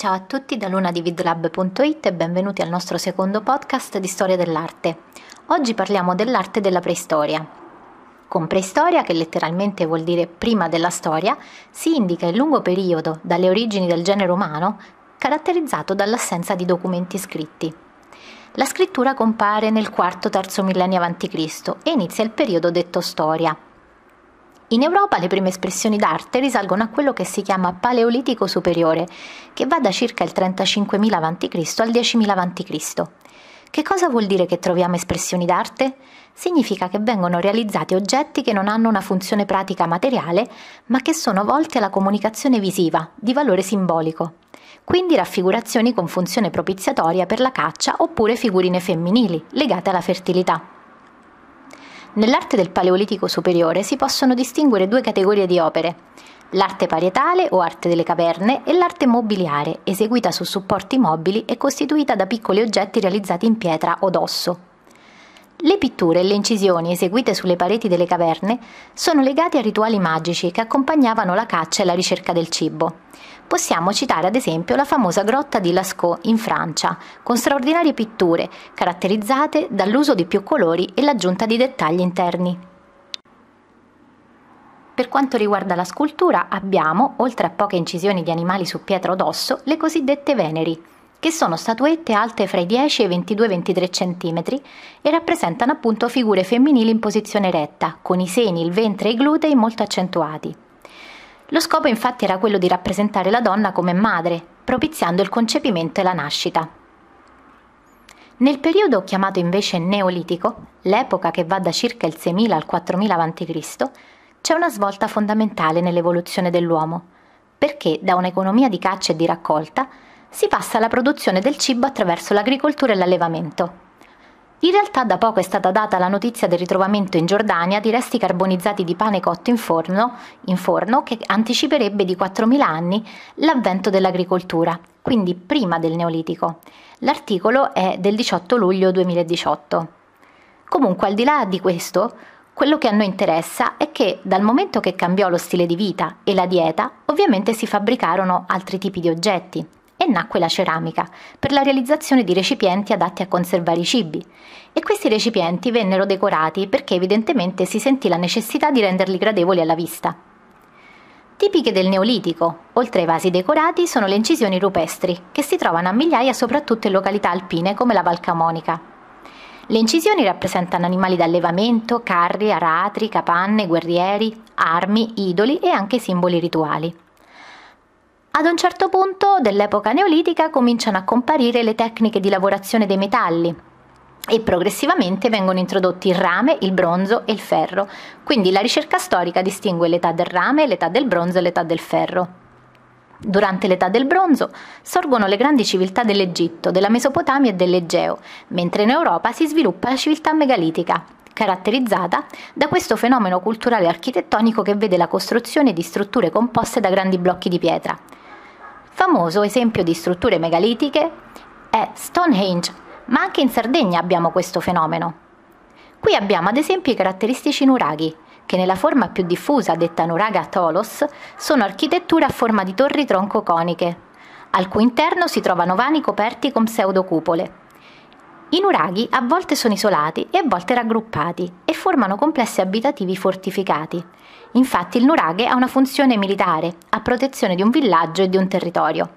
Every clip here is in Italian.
Ciao a tutti da lunadividlab.it e benvenuti al nostro secondo podcast di storia dell'arte. Oggi parliamo dell'arte della preistoria. Con preistoria, che letteralmente vuol dire prima della storia, si indica il lungo periodo dalle origini del genere umano caratterizzato dall'assenza di documenti scritti. La scrittura compare nel IV-III millennio a.C. e inizia il periodo detto storia, in Europa le prime espressioni d'arte risalgono a quello che si chiama Paleolitico superiore, che va da circa il 35.000 a.C. al 10.000 a.C. Che cosa vuol dire che troviamo espressioni d'arte? Significa che vengono realizzati oggetti che non hanno una funzione pratica materiale, ma che sono volti alla comunicazione visiva, di valore simbolico. Quindi raffigurazioni con funzione propiziatoria per la caccia oppure figurine femminili, legate alla fertilità. Nell'arte del Paleolitico superiore si possono distinguere due categorie di opere, l'arte parietale o arte delle caverne e l'arte mobiliare, eseguita su supporti mobili e costituita da piccoli oggetti realizzati in pietra o d'osso. Le pitture e le incisioni eseguite sulle pareti delle caverne sono legate a rituali magici che accompagnavano la caccia e la ricerca del cibo. Possiamo citare ad esempio la famosa grotta di Lascaux in Francia, con straordinarie pitture caratterizzate dall'uso di più colori e l'aggiunta di dettagli interni. Per quanto riguarda la scultura abbiamo, oltre a poche incisioni di animali su pietra o d'osso, le cosiddette veneri, che sono statuette alte fra i 10 e i 22-23 cm e rappresentano appunto figure femminili in posizione retta, con i seni, il ventre e i glutei molto accentuati. Lo scopo infatti era quello di rappresentare la donna come madre, propiziando il concepimento e la nascita. Nel periodo chiamato invece Neolitico, l'epoca che va da circa il 6000 al 4000 a.C., c'è una svolta fondamentale nell'evoluzione dell'uomo, perché da un'economia di caccia e di raccolta si passa alla produzione del cibo attraverso l'agricoltura e l'allevamento. In realtà da poco è stata data la notizia del ritrovamento in Giordania di resti carbonizzati di pane cotto in forno, in forno che anticiperebbe di 4.000 anni l'avvento dell'agricoltura, quindi prima del Neolitico. L'articolo è del 18 luglio 2018. Comunque, al di là di questo, quello che a noi interessa è che dal momento che cambiò lo stile di vita e la dieta, ovviamente si fabbricarono altri tipi di oggetti, e nacque la ceramica per la realizzazione di recipienti adatti a conservare i cibi. E questi recipienti vennero decorati perché evidentemente si sentì la necessità di renderli gradevoli alla vista. Tipiche del Neolitico, oltre ai vasi decorati, sono le incisioni rupestri, che si trovano a migliaia soprattutto in località alpine come la Val Camonica. Le incisioni rappresentano animali d'allevamento, carri, aratri, capanne, guerrieri, armi, idoli e anche simboli rituali. Ad un certo punto dell'epoca neolitica cominciano a comparire le tecniche di lavorazione dei metalli e progressivamente vengono introdotti il rame, il bronzo e il ferro. Quindi la ricerca storica distingue l'età del rame, l'età del bronzo e l'età del ferro. Durante l'età del bronzo sorgono le grandi civiltà dell'Egitto, della Mesopotamia e dell'Egeo, mentre in Europa si sviluppa la civiltà megalitica, caratterizzata da questo fenomeno culturale architettonico che vede la costruzione di strutture composte da grandi blocchi di pietra, Famoso esempio di strutture megalitiche è Stonehenge, ma anche in Sardegna abbiamo questo fenomeno. Qui abbiamo ad esempio i caratteristici nuraghi, che nella forma più diffusa, detta nuraga tolos, sono architetture a forma di torri troncoconiche, al cui interno si trovano vani coperti con pseudocupole. I nuraghi a volte sono isolati e a volte raggruppati e formano complessi abitativi fortificati, Infatti il nuraghe ha una funzione militare, a protezione di un villaggio e di un territorio.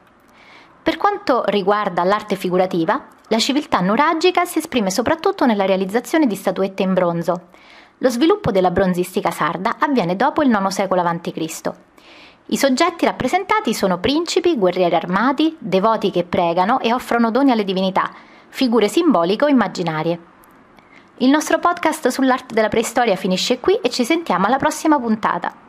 Per quanto riguarda l'arte figurativa, la civiltà nuragica si esprime soprattutto nella realizzazione di statuette in bronzo. Lo sviluppo della bronzistica sarda avviene dopo il IX secolo a.C. I soggetti rappresentati sono principi, guerrieri armati, devoti che pregano e offrono doni alle divinità, figure simboliche o immaginarie. Il nostro podcast sull'arte della preistoria finisce qui e ci sentiamo alla prossima puntata.